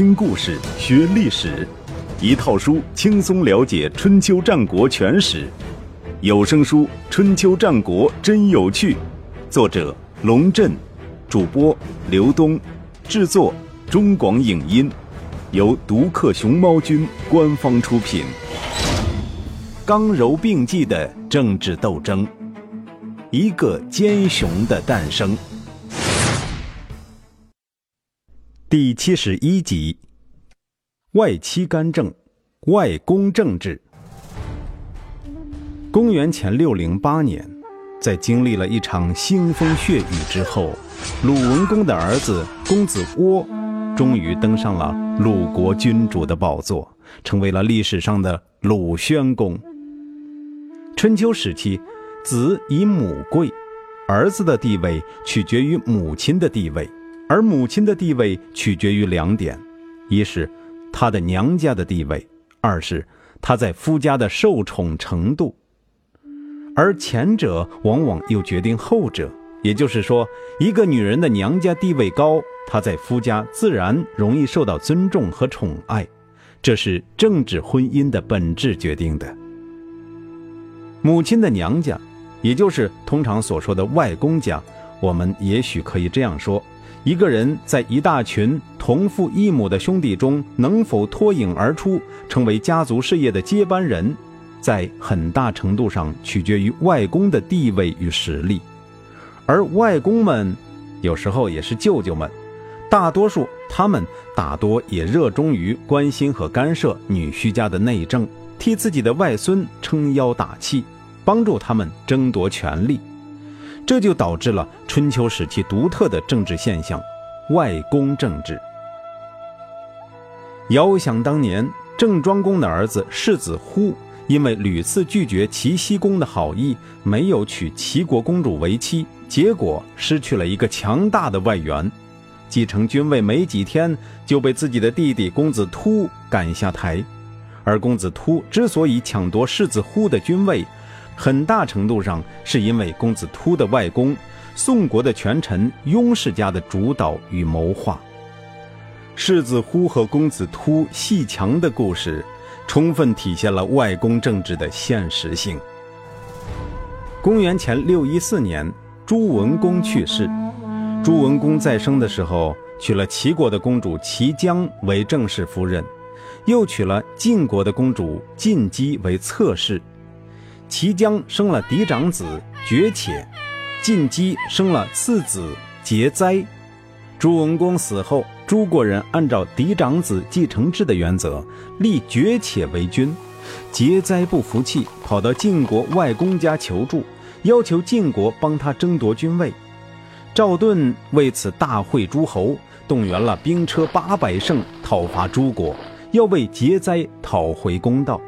听故事学历史，一套书轻松了解春秋战国全史。有声书《春秋战国真有趣》，作者龙震，主播刘东，制作中广影音，由独克熊猫君官方出品。刚柔并济的政治斗争，一个奸雄的诞生。第七十一集：外戚干政，外公政治。公元前六零八年，在经历了一场腥风血雨之后，鲁文公的儿子公子窝终于登上了鲁国君主的宝座，成为了历史上的鲁宣公。春秋时期，子以母贵，儿子的地位取决于母亲的地位。而母亲的地位取决于两点：一是她的娘家的地位，二是她在夫家的受宠程度。而前者往往又决定后者。也就是说，一个女人的娘家地位高，她在夫家自然容易受到尊重和宠爱，这是政治婚姻的本质决定的。母亲的娘家，也就是通常所说的外公家，我们也许可以这样说。一个人在一大群同父异母的兄弟中能否脱颖而出，成为家族事业的接班人，在很大程度上取决于外公的地位与实力。而外公们有时候也是舅舅们，大多数他们大多也热衷于关心和干涉女婿家的内政，替自己的外孙撑腰打气，帮助他们争夺权力。这就导致了春秋时期独特的政治现象——外公政治。遥想当年，郑庄公的儿子世子忽，因为屡次拒绝齐僖公的好意，没有娶齐国公主为妻，结果失去了一个强大的外援。继承君位没几天，就被自己的弟弟公子突赶下台。而公子突之所以抢夺世子忽的君位，很大程度上是因为公子突的外公宋国的权臣雍氏家的主导与谋划。世子忽和公子突戏强的故事，充分体现了外公政治的现实性。公元前六一四年，朱文公去世。朱文公再生的时候，娶了齐国的公主齐姜为正室夫人，又娶了晋国的公主晋姬为侧室。齐姜生了嫡长子绝且，晋姬生了次子桀哉。朱文公死后，朱国人按照嫡长子继承制的原则，立绝且为君。桀哉不服气，跑到晋国外公家求助，要求晋国帮他争夺君位。赵盾为此大会诸侯，动员了兵车八百乘讨伐诸国，要为桀哉讨回公道。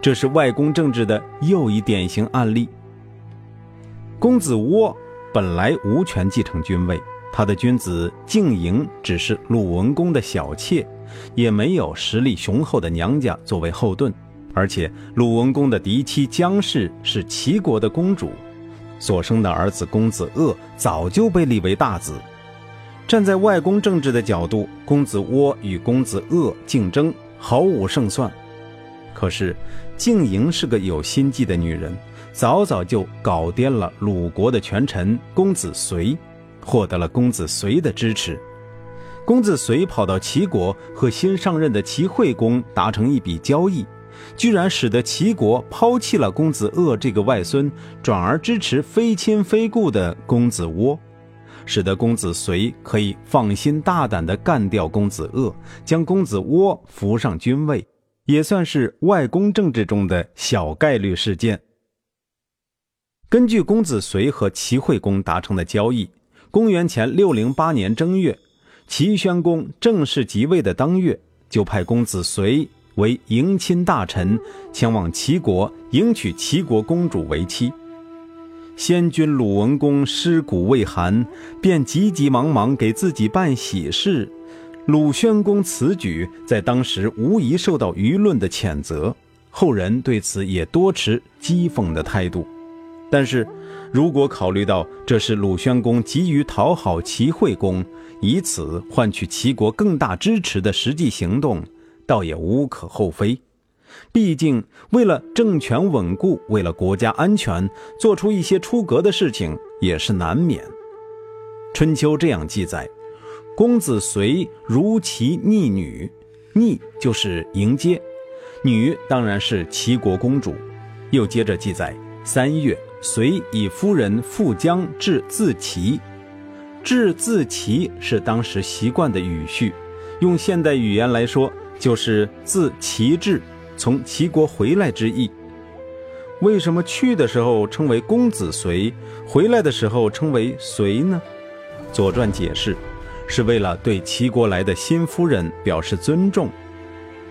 这是外公政治的又一典型案例。公子窝本来无权继承君位，他的君子静营只是鲁文公的小妾，也没有实力雄厚的娘家作为后盾。而且鲁文公的嫡妻姜氏是齐国的公主，所生的儿子公子鄂早就被立为大子。站在外公政治的角度，公子窝与公子鄂竞争毫无胜算。可是，静莹是个有心计的女人，早早就搞掂了鲁国的权臣公子随，获得了公子随的支持。公子随跑到齐国和新上任的齐惠公达成一笔交易，居然使得齐国抛弃了公子鄂这个外孙，转而支持非亲非故的公子窝，使得公子随可以放心大胆地干掉公子鄂，将公子窝扶上君位。也算是外公政治中的小概率事件。根据公子随和齐惠公达成的交易，公元前六零八年正月，齐宣公正式即位的当月，就派公子随为迎亲大臣，前往齐国迎娶齐国公主为妻。先君鲁文公尸骨未寒，便急急忙忙给自己办喜事。鲁宣公此举在当时无疑受到舆论的谴责，后人对此也多持讥讽的态度。但是，如果考虑到这是鲁宣公急于讨好齐惠公，以此换取齐国更大支持的实际行动，倒也无可厚非。毕竟，为了政权稳固，为了国家安全，做出一些出格的事情也是难免。春秋这样记载：公子随如其逆女，逆就是迎接，女当然是齐国公主。又接着记载：三月。遂以夫人复将至自齐，至自齐是当时习惯的语序，用现代语言来说，就是自齐至，从齐国回来之意。为什么去的时候称为公子随，回来的时候称为随呢？《左传》解释，是为了对齐国来的新夫人表示尊重。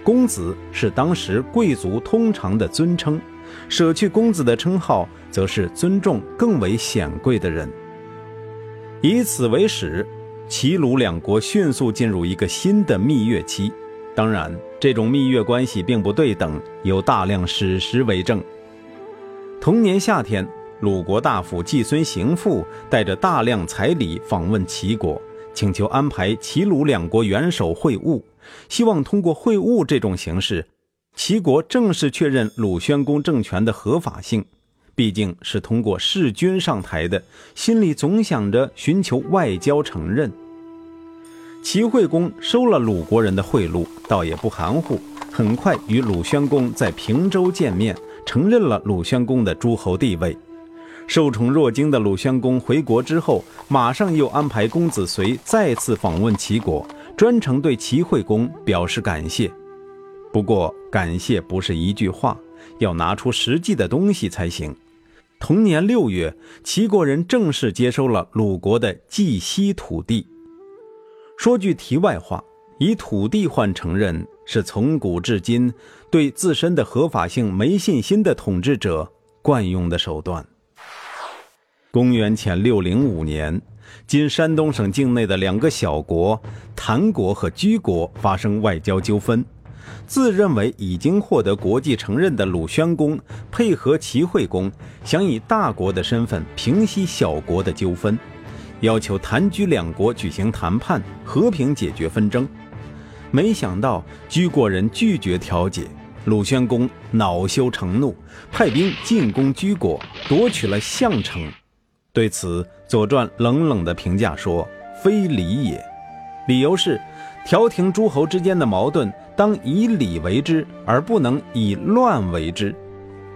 公子是当时贵族通常的尊称。舍去公子的称号，则是尊重更为显贵的人。以此为始，齐鲁两国迅速进入一个新的蜜月期。当然，这种蜜月关系并不对等，有大量史实为证。同年夏天，鲁国大夫季孙行父带着大量彩礼访问齐国，请求安排齐鲁两国元首会晤，希望通过会晤这种形式。齐国正式确认鲁宣公政权的合法性，毕竟是通过弑君上台的，心里总想着寻求外交承认。齐惠公收了鲁国人的贿赂，倒也不含糊，很快与鲁宣公在平州见面，承认了鲁宣公的诸侯地位。受宠若惊的鲁宣公回国之后，马上又安排公子随再次访问齐国，专程对齐惠公表示感谢。不过，感谢不是一句话，要拿出实际的东西才行。同年六月，齐国人正式接收了鲁国的冀西土地。说句题外话，以土地换承认，是从古至今对自身的合法性没信心的统治者惯用的手段。公元前六零五年，今山东省境内的两个小国谭国和居国发生外交纠纷。自认为已经获得国际承认的鲁宣公，配合齐惠公，想以大国的身份平息小国的纠纷，要求谭居两国举行谈判，和平解决纷争。没想到居国人拒绝调解，鲁宣公恼羞成怒，派兵进攻居国，夺取了项城。对此，《左传》冷冷地评价说：“非礼也。”理由是。调停诸侯之间的矛盾，当以礼为之，而不能以乱为之。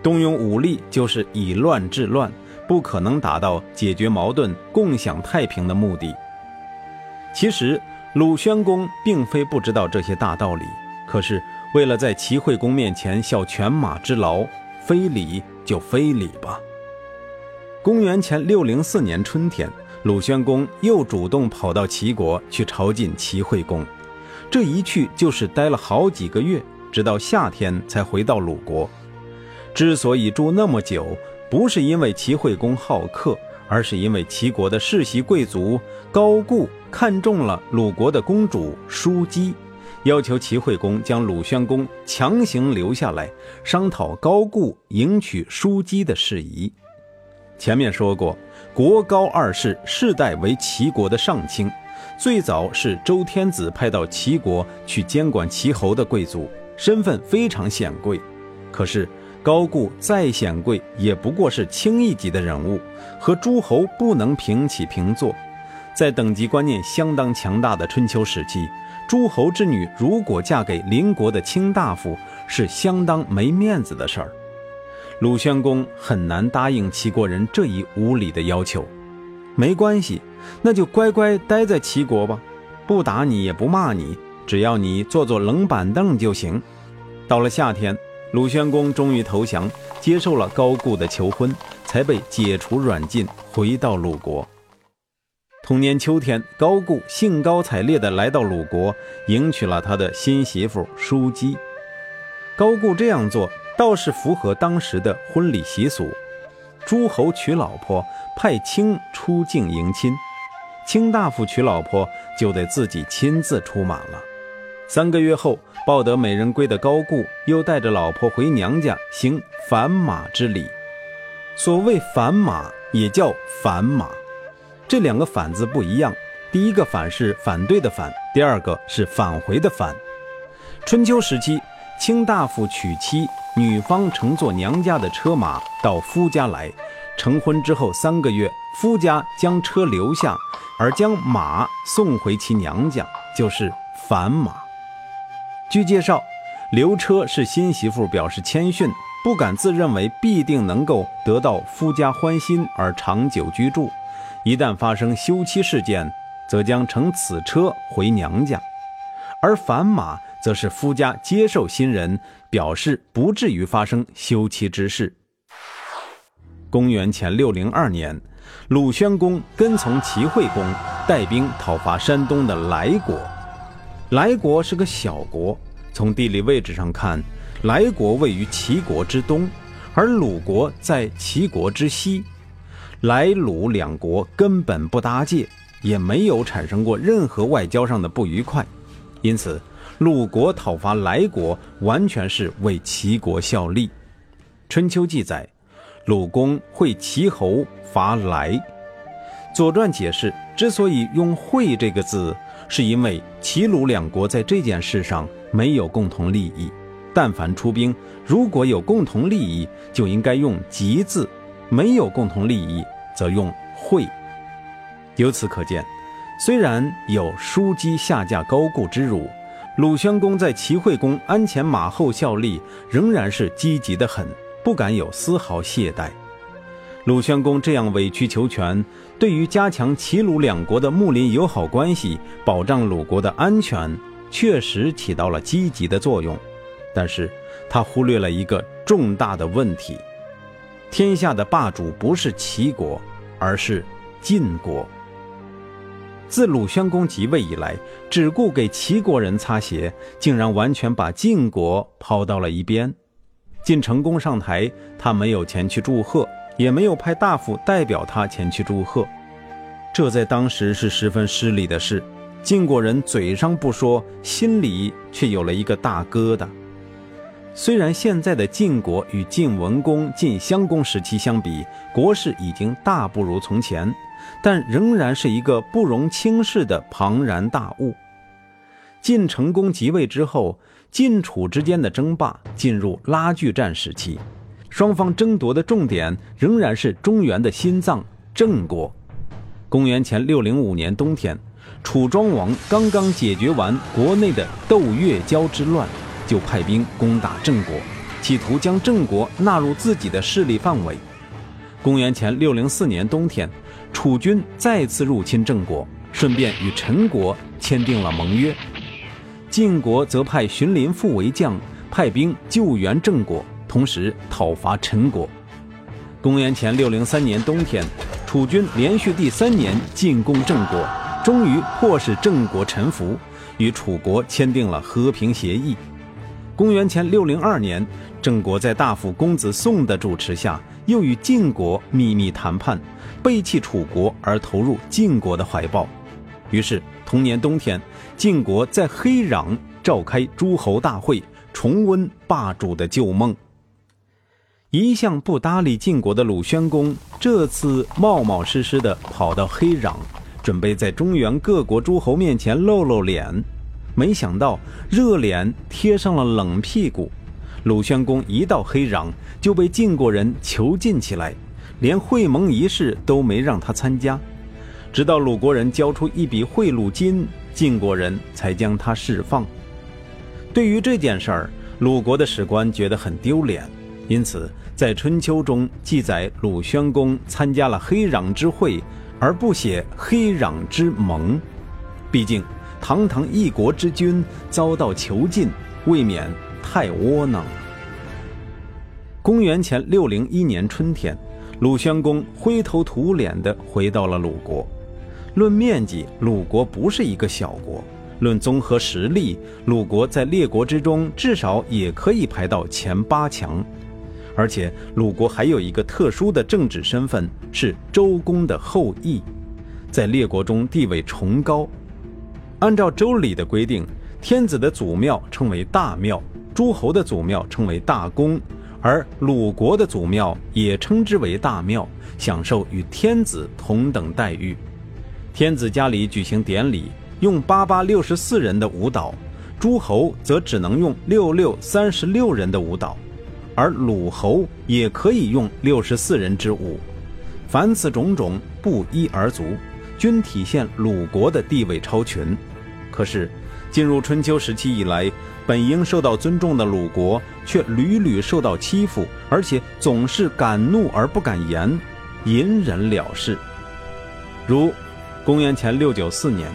动用武力就是以乱治乱，不可能达到解决矛盾、共享太平的目的。其实鲁宣公并非不知道这些大道理，可是为了在齐惠公面前效犬马之劳，非礼就非礼吧。公元前六零四年春天，鲁宣公又主动跑到齐国去朝觐齐惠公。这一去就是待了好几个月，直到夏天才回到鲁国。之所以住那么久，不是因为齐惠公好客，而是因为齐国的世袭贵族高固看中了鲁国的公主叔姬，要求齐惠公将鲁宣公强行留下来，商讨高固迎娶叔姬的事宜。前面说过，国高二世世代为齐国的上卿。最早是周天子派到齐国去监管齐侯的贵族，身份非常显贵。可是高固再显贵，也不过是卿一级的人物，和诸侯不能平起平坐。在等级观念相当强大的春秋时期，诸侯之女如果嫁给邻国的卿大夫，是相当没面子的事儿。鲁宣公很难答应齐国人这一无理的要求。没关系。那就乖乖待在齐国吧，不打你也不骂你，只要你坐坐冷板凳就行。到了夏天，鲁宣公终于投降，接受了高固的求婚，才被解除软禁，回到鲁国。同年秋天，高固兴高采烈地来到鲁国，迎娶了他的新媳妇叔姬。高固这样做倒是符合当时的婚礼习俗，诸侯娶老婆，派卿出境迎亲。卿大夫娶老婆就得自己亲自出马了。三个月后，抱得美人归的高固又带着老婆回娘家行反马之礼。所谓反马，也叫反马。这两个“反”字不一样，第一个“反”是反对的“反”，第二个是返回的“返”。春秋时期，卿大夫娶妻，女方乘坐娘家的车马到夫家来，成婚之后三个月，夫家将车留下，而将马送回其娘家，就是返马。据介绍，留车是新媳妇表示谦逊，不敢自认为必定能够得到夫家欢心而长久居住。一旦发生休妻事件，则将乘此车回娘家；而返马则是夫家接受新人，表示不至于发生休妻之事。公元前六零二年，鲁宣公跟从齐惠公带兵讨伐山东的莱国。莱国是个小国，从地理位置上看，莱国位于齐国之东，而鲁国在齐国之西。莱鲁两国根本不搭界，也没有产生过任何外交上的不愉快，因此鲁国讨伐莱国完全是为齐国效力。春秋记载，鲁公会齐侯伐莱。左传解释，之所以用“会”这个字，是因为齐鲁两国在这件事上没有共同利益。但凡出兵，如果有共同利益，就应该用“吉”字。没有共同利益，则用会。由此可见，虽然有枢机下嫁高固之辱，鲁宣公在齐惠公鞍前马后效力，仍然是积极的很，不敢有丝毫懈怠。鲁宣公这样委曲求全，对于加强齐鲁两国的睦邻友好关系，保障鲁国的安全，确实起到了积极的作用。但是他忽略了一个重大的问题。天下的霸主不是齐国，而是晋国。自鲁宣公即位以来，只顾给齐国人擦鞋，竟然完全把晋国抛到了一边。晋成公上台，他没有前去祝贺，也没有派大夫代表他前去祝贺，这在当时是十分失礼的事。晋国人嘴上不说，心里却有了一个大疙瘩。虽然现在的晋国与晋文公、晋襄公时期相比，国势已经大不如从前，但仍然是一个不容轻视的庞然大物。晋成公即位之后，晋楚之间的争霸进入拉锯战时期，双方争夺的重点仍然是中原的心脏郑国。公元前六零五年冬天，楚庄王刚刚解决完国内的斗越交之乱。就派兵攻打郑国，企图将郑国纳入自己的势力范围。公元前六零四年冬天，楚军再次入侵郑国，顺便与陈国签订了盟约。晋国则派荀林父为将，派兵救援郑国，同时讨伐陈国。公元前六零三年冬天，楚军连续第三年进攻郑国，终于迫使郑国臣服，与楚国签订了和平协议。公元前六零二年，郑国在大夫公子宋的主持下，又与晋国秘密谈判，背弃楚国而投入晋国的怀抱。于是同年冬天，晋国在黑壤召开诸侯大会，重温霸主的旧梦。一向不搭理晋国的鲁宣公，这次冒冒失失地跑到黑壤，准备在中原各国诸侯面前露露脸。没想到热脸贴上了冷屁股，鲁宣公一到黑壤就被晋国人囚禁起来，连会盟仪式都没让他参加，直到鲁国人交出一笔贿赂金，晋国人才将他释放。对于这件事儿，鲁国的史官觉得很丢脸，因此在春秋中记载鲁宣公参加了黑壤之会，而不写黑壤之盟，毕竟。堂堂一国之君遭到囚禁，未免太窝囊。公元前六零一年春天，鲁宣公灰头土脸地回到了鲁国。论面积，鲁国不是一个小国；论综合实力，鲁国在列国之中至少也可以排到前八强。而且，鲁国还有一个特殊的政治身份，是周公的后裔，在列国中地位崇高。按照周礼的规定，天子的祖庙称为大庙，诸侯的祖庙称为大公，而鲁国的祖庙也称之为大庙，享受与天子同等待遇。天子家里举行典礼，用八八六十四人的舞蹈；诸侯则只能用六六三十六人的舞蹈，而鲁侯也可以用六十四人之舞。凡此种种，不一而足，均体现鲁国的地位超群。可是，进入春秋时期以来，本应受到尊重的鲁国，却屡屡受到欺负，而且总是敢怒而不敢言，隐忍了事。如。公元前六九四年，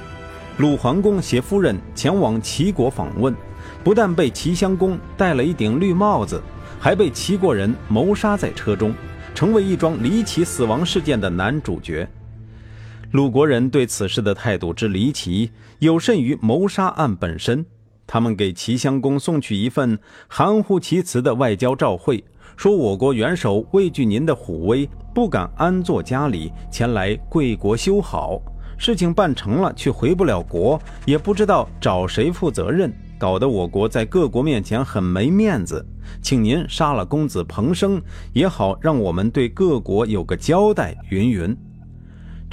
鲁桓公携夫人前往齐国访问，不但被齐襄公戴了一顶绿帽子，还被齐国人谋杀在车中，成为一桩离奇死亡事件的男主角。鲁国人对此事的态度之离奇，有甚于谋杀案本身。他们给齐襄公送去一份含糊其辞的外交照会。说我国元首畏惧您的虎威，不敢安坐家里，前来贵国修好。事情办成了，却回不了国，也不知道找谁负责任，搞得我国在各国面前很没面子。请您杀了公子彭生，也好让我们对各国有个交代。云云，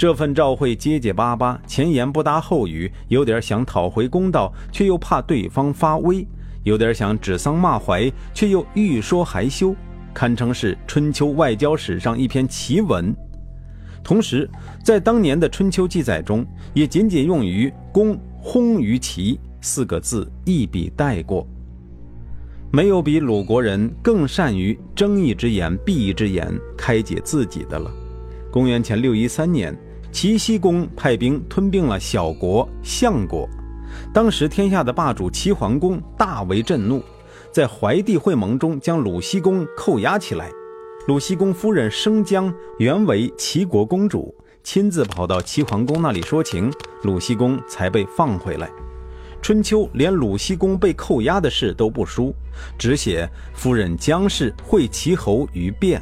这份照会结结巴巴，前言不搭后语，有点想讨回公道，却又怕对方发威；有点想指桑骂槐，却又欲说还休，堪称是春秋外交史上一篇奇文。同时，在当年的春秋记载中，也仅仅用于“公轰于齐”四个字一笔带过。没有比鲁国人更善于睁一只眼闭一只眼开解自己的了。公元前六一三年，齐僖公派兵吞并了小国相国，当时天下的霸主齐桓公大为震怒，在怀帝会盟中将鲁僖公扣押起来。鲁僖公夫人生姜原为齐国公主，亲自跑到齐桓公那里说情，鲁僖公才被放回来。春秋连鲁僖公被扣押的事都不书，只写夫人姜氏会齐侯于卞，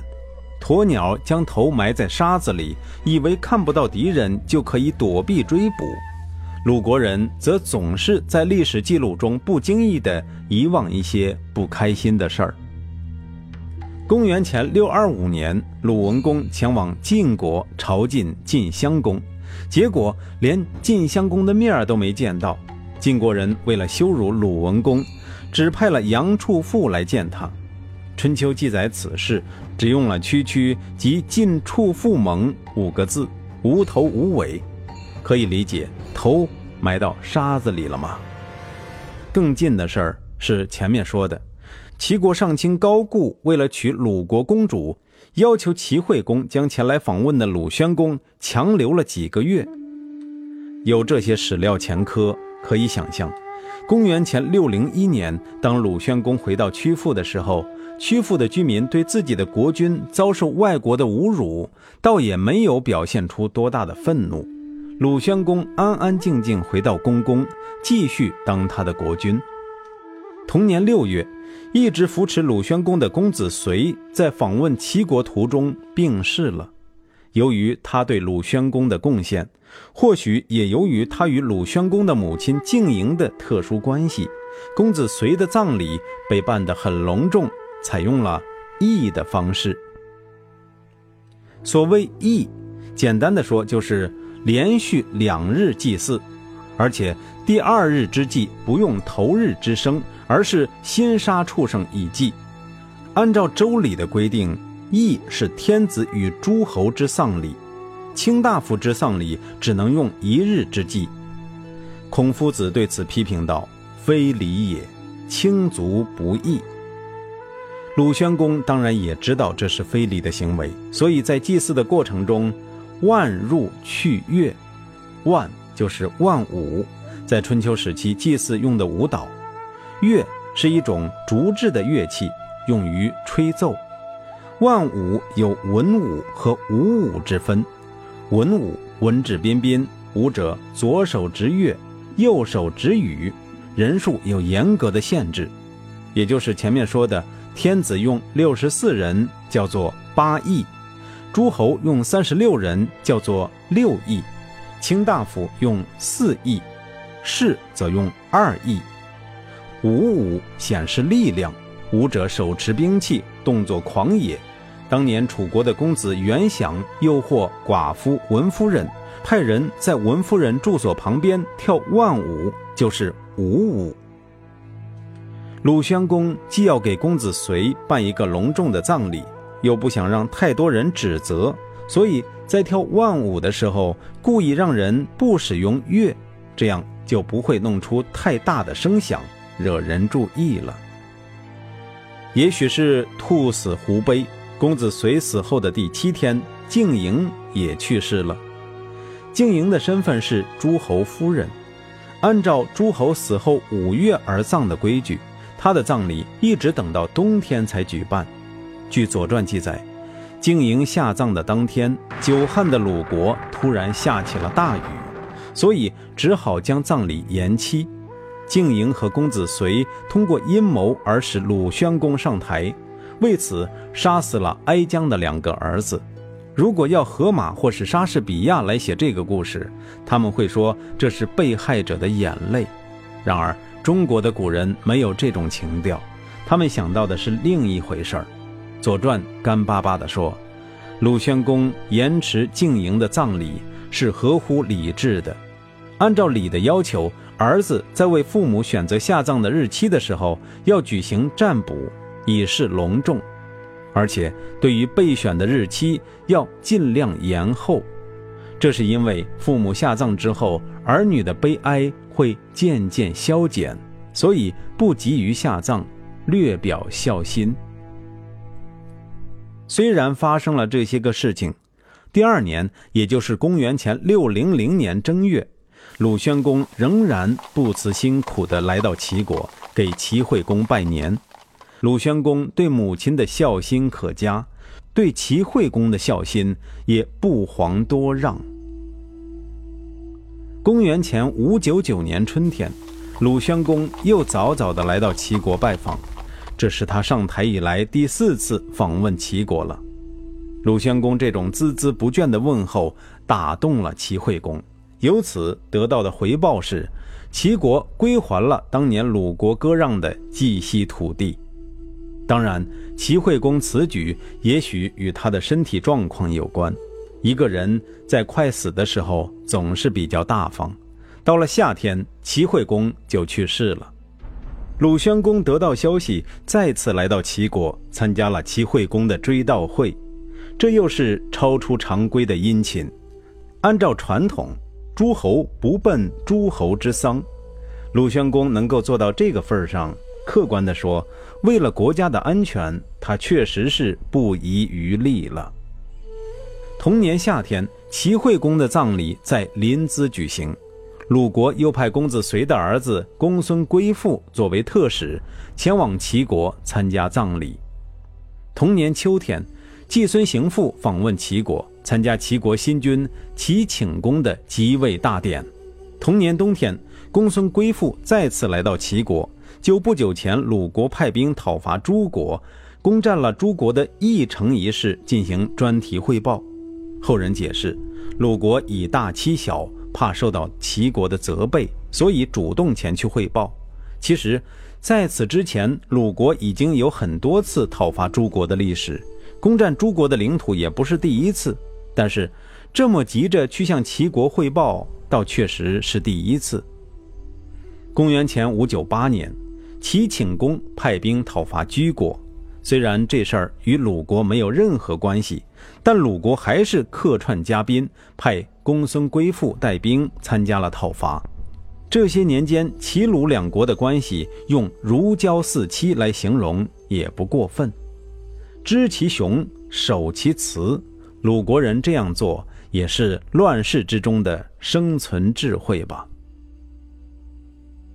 鸵鸟将头埋在沙子里，以为看不到敌人就可以躲避追捕。鲁国人则总是在历史记录中不经意地遗忘一些不开心的事儿。公元前六二五年，鲁文公前往晋国朝觐晋襄公，结果连晋襄公的面都没见到。晋国人为了羞辱鲁文公，只派了杨处父来见他。春秋记载此事，只用了“区区及晋处父盟”五个字，无头无尾，可以理解头埋到沙子里了吗？更近的事儿是前面说的。齐国上卿高固为了娶鲁国公主，要求齐惠公将前来访问的鲁宣公强留了几个月。有这些史料前科，可以想象，公元前六零一年，当鲁宣公回到曲阜的时候，曲阜的居民对自己的国君遭受外国的侮辱，倒也没有表现出多大的愤怒。鲁宣公安安静静回到宫宫，继续当他的国君。同年六月。一直扶持鲁宣公的公子随在访问齐国途中病逝了。由于他对鲁宣公的贡献，或许也由于他与鲁宣公的母亲静莹的特殊关系，公子随的葬礼被办得很隆重，采用了义的方式。所谓义，简单的说就是连续两日祭祀。而且第二日之祭不用头日之生，而是先杀畜生以祭。按照周礼的规定，义是天子与诸侯之丧礼，卿大夫之丧礼只能用一日之祭。孔夫子对此批评道：“非礼也，卿足不义。”鲁宣公当然也知道这是非礼的行为，所以在祭祀的过程中，万入去乐，万。就是万舞，在春秋时期祭祀用的舞蹈，乐是一种竹制的乐器，用于吹奏。万舞有文舞和武舞之分，文舞文质彬彬，舞者左手执乐，右手执羽，人数有严格的限制，也就是前面说的，天子用六十四人叫做八佾，诸侯用三十六人叫做六佾。卿大夫用四翼，士则用二翼。五五显示力量，武者手持兵器，动作狂野。当年楚国的公子袁祥诱惑寡妇文夫人，派人在文夫人住所旁边跳万舞，就是舞舞。鲁宣公既要给公子随办一个隆重的葬礼，又不想让太多人指责，所以在跳万舞的时候，故意让人不使用乐，这样就不会弄出太大的声响，惹人注意了。也许是兔死狐悲。公子随死后的第七天，静莹也去世了。静莹的身份是诸侯夫人，按照诸侯死后五月而葬的规矩，他的葬礼一直等到冬天才举办。据《左传》记载，静莹下葬的当天，久旱的鲁国突然下起了大雨，所以只好将葬礼延期。静莹和公子随通过阴谋而使鲁宣公上台。为此杀死了哀姜的两个儿子。如果要荷马或是莎士比亚来写这个故事，他们会说这是被害者的眼泪。然而中国的古人没有这种情调，他们想到的是另一回事儿。《左传》干巴巴地说：“鲁宣公延迟静营的葬礼是合乎礼制的。按照礼的要求，儿子在为父母选择下葬的日期的时候，要举行占卜。”以示隆重，而且对于备选的日期要尽量延后，这是因为父母下葬之后，儿女的悲哀会渐渐消减，所以不急于下葬，略表孝心。虽然发生了这些个事情，第二年，也就是公元前六零零年正月，鲁宣公仍然不辞辛苦地来到齐国，给齐惠公拜年。鲁宣公对母亲的孝心可嘉，对齐惠公的孝心也不遑多让。公元前五九九年春天，鲁宣公又早早地来到齐国拜访，这是他上台以来第四次访问齐国了。鲁宣公这种孜孜不倦的问候打动了齐惠公，由此得到的回报是，齐国归还了当年鲁国割让的冀西土地。当然，齐惠公此举也许与他的身体状况有关。一个人在快死的时候总是比较大方。到了夏天，齐惠公就去世了。鲁宣公得到消息，再次来到齐国，参加了齐惠公的追悼会。这又是超出常规的殷勤。按照传统，诸侯不奔诸侯之丧。鲁宣公能够做到这个份上。客观地说，为了国家的安全，他确实是不遗余力了。同年夏天，齐惠公的葬礼在临淄举行，鲁国又派公子随的儿子公孙归父作为特使，前往齐国参加葬礼。同年秋天，季孙行父访问齐国，参加齐国新君齐顷公的即位大典。同年冬天，公孙归父再次来到齐国。就不久前，鲁国派兵讨伐诸国，攻占了诸国的义城一事进行专题汇报。后人解释，鲁国以大欺小，怕受到齐国的责备，所以主动前去汇报。其实，在此之前，鲁国已经有很多次讨伐诸国的历史，攻占诸国的领土也不是第一次。但是，这么急着去向齐国汇报，倒确实是第一次。公元前五九八年。齐顷公派兵讨伐居国，虽然这事儿与鲁国没有任何关系，但鲁国还是客串嘉宾，派公孙归父带兵参加了讨伐。这些年间，齐鲁两国的关系用如胶似漆来形容也不过分。知其雄，守其雌，鲁国人这样做也是乱世之中的生存智慧吧。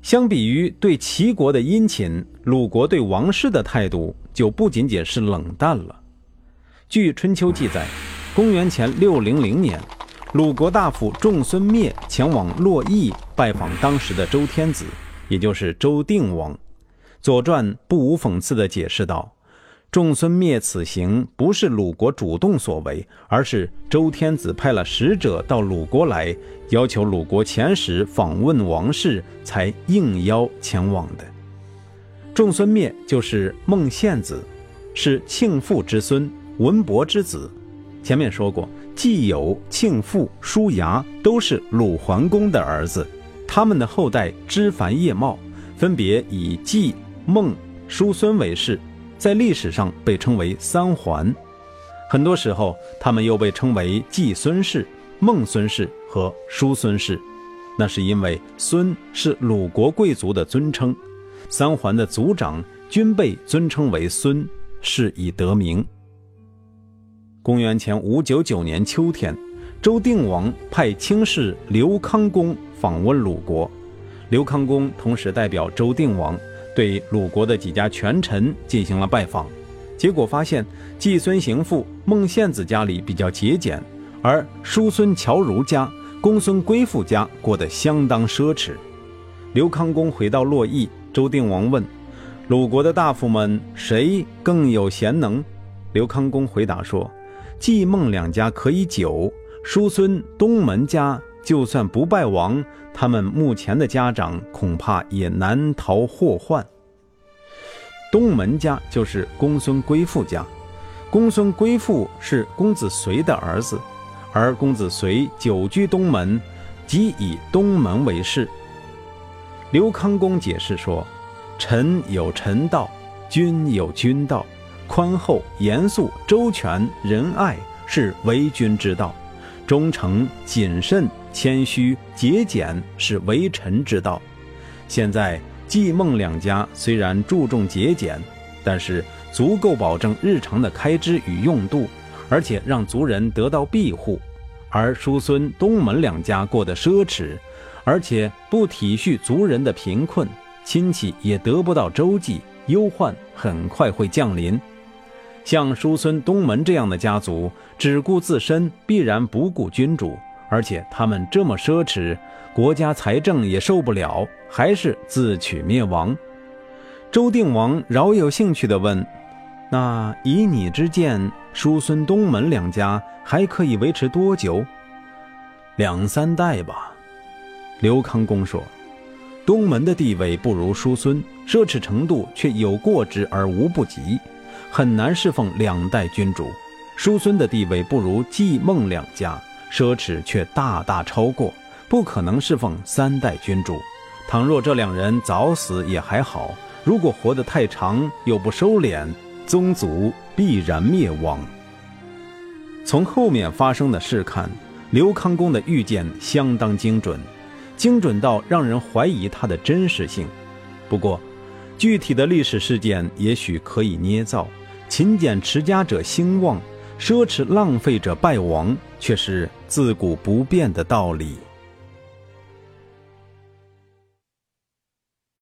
相比于对齐国的殷勤，鲁国对王室的态度就不仅仅是冷淡了。据《春秋》记载，公元前六零零年，鲁国大夫仲孙灭前往洛邑拜访当时的周天子，也就是周定王。《左传》不无讽刺地解释道。仲孙灭此行不是鲁国主动所为，而是周天子派了使者到鲁国来，要求鲁国遣使访问王室，才应邀前往的。仲孙灭就是孟献子，是庆父之孙，文伯之子。前面说过，季友、庆父、叔牙都是鲁桓公的儿子，他们的后代枝繁叶茂，分别以季、孟、叔孙为氏，在历史上被称为三桓。很多时候，他们又被称为季孙氏、孟孙氏和叔孙氏，那是因为孙是鲁国贵族的尊称。三桓的族长均被尊称为孙，是以得名。公元前五九九年秋天，周定王派卿士刘康公访问鲁国，刘康公同时代表周定王对鲁国的几家权臣进行了拜访，结果发现季孙行父孟献子家里比较节俭，而叔孙侨如家、公孙归父家过得相当奢侈。刘康公回到洛邑。周定王问：“鲁国的大夫们谁更有贤能？”刘康公回答说：“季孟两家可以久，叔孙东门家就算不败亡，他们目前的家长恐怕也难逃祸患。”东门家就是公孙归父家，公孙归父是公子随的儿子，而公子随久居东门，即以东门为氏。刘康公解释说：“臣有臣道，君有君道，宽厚、严肃、周全、仁爱是为君之道；忠诚、谨慎、谦虚、节俭是为臣之道。现在季孟两家虽然注重节俭，但是足够保证日常的开支与用度，而且让族人得到庇护；而叔孙东门两家过得奢侈。”而且不体恤族人的贫困，亲戚也得不到周济，忧患很快会降临。像叔孙东门这样的家族，只顾自身，必然不顾君主。而且他们这么奢侈，国家财政也受不了，还是自取灭亡。周定王饶有兴趣地问：“那以你之见，叔孙东门两家还可以维持多久？两三代吧。”刘康公说：“东门的地位不如叔孙，奢侈程度却有过之而无不及，很难侍奉两代君主；叔孙的地位不如季孟两家，奢侈却大大超过，不可能侍奉三代君主。倘若这两人早死也还好，如果活得太长又不收敛，宗族必然灭亡。”从后面发生的事看，刘康公的预见相当精准。精准到让人怀疑它的真实性。不过，具体的历史事件也许可以捏造，勤俭持家者兴旺，奢侈浪费者败亡，却是自古不变的道理。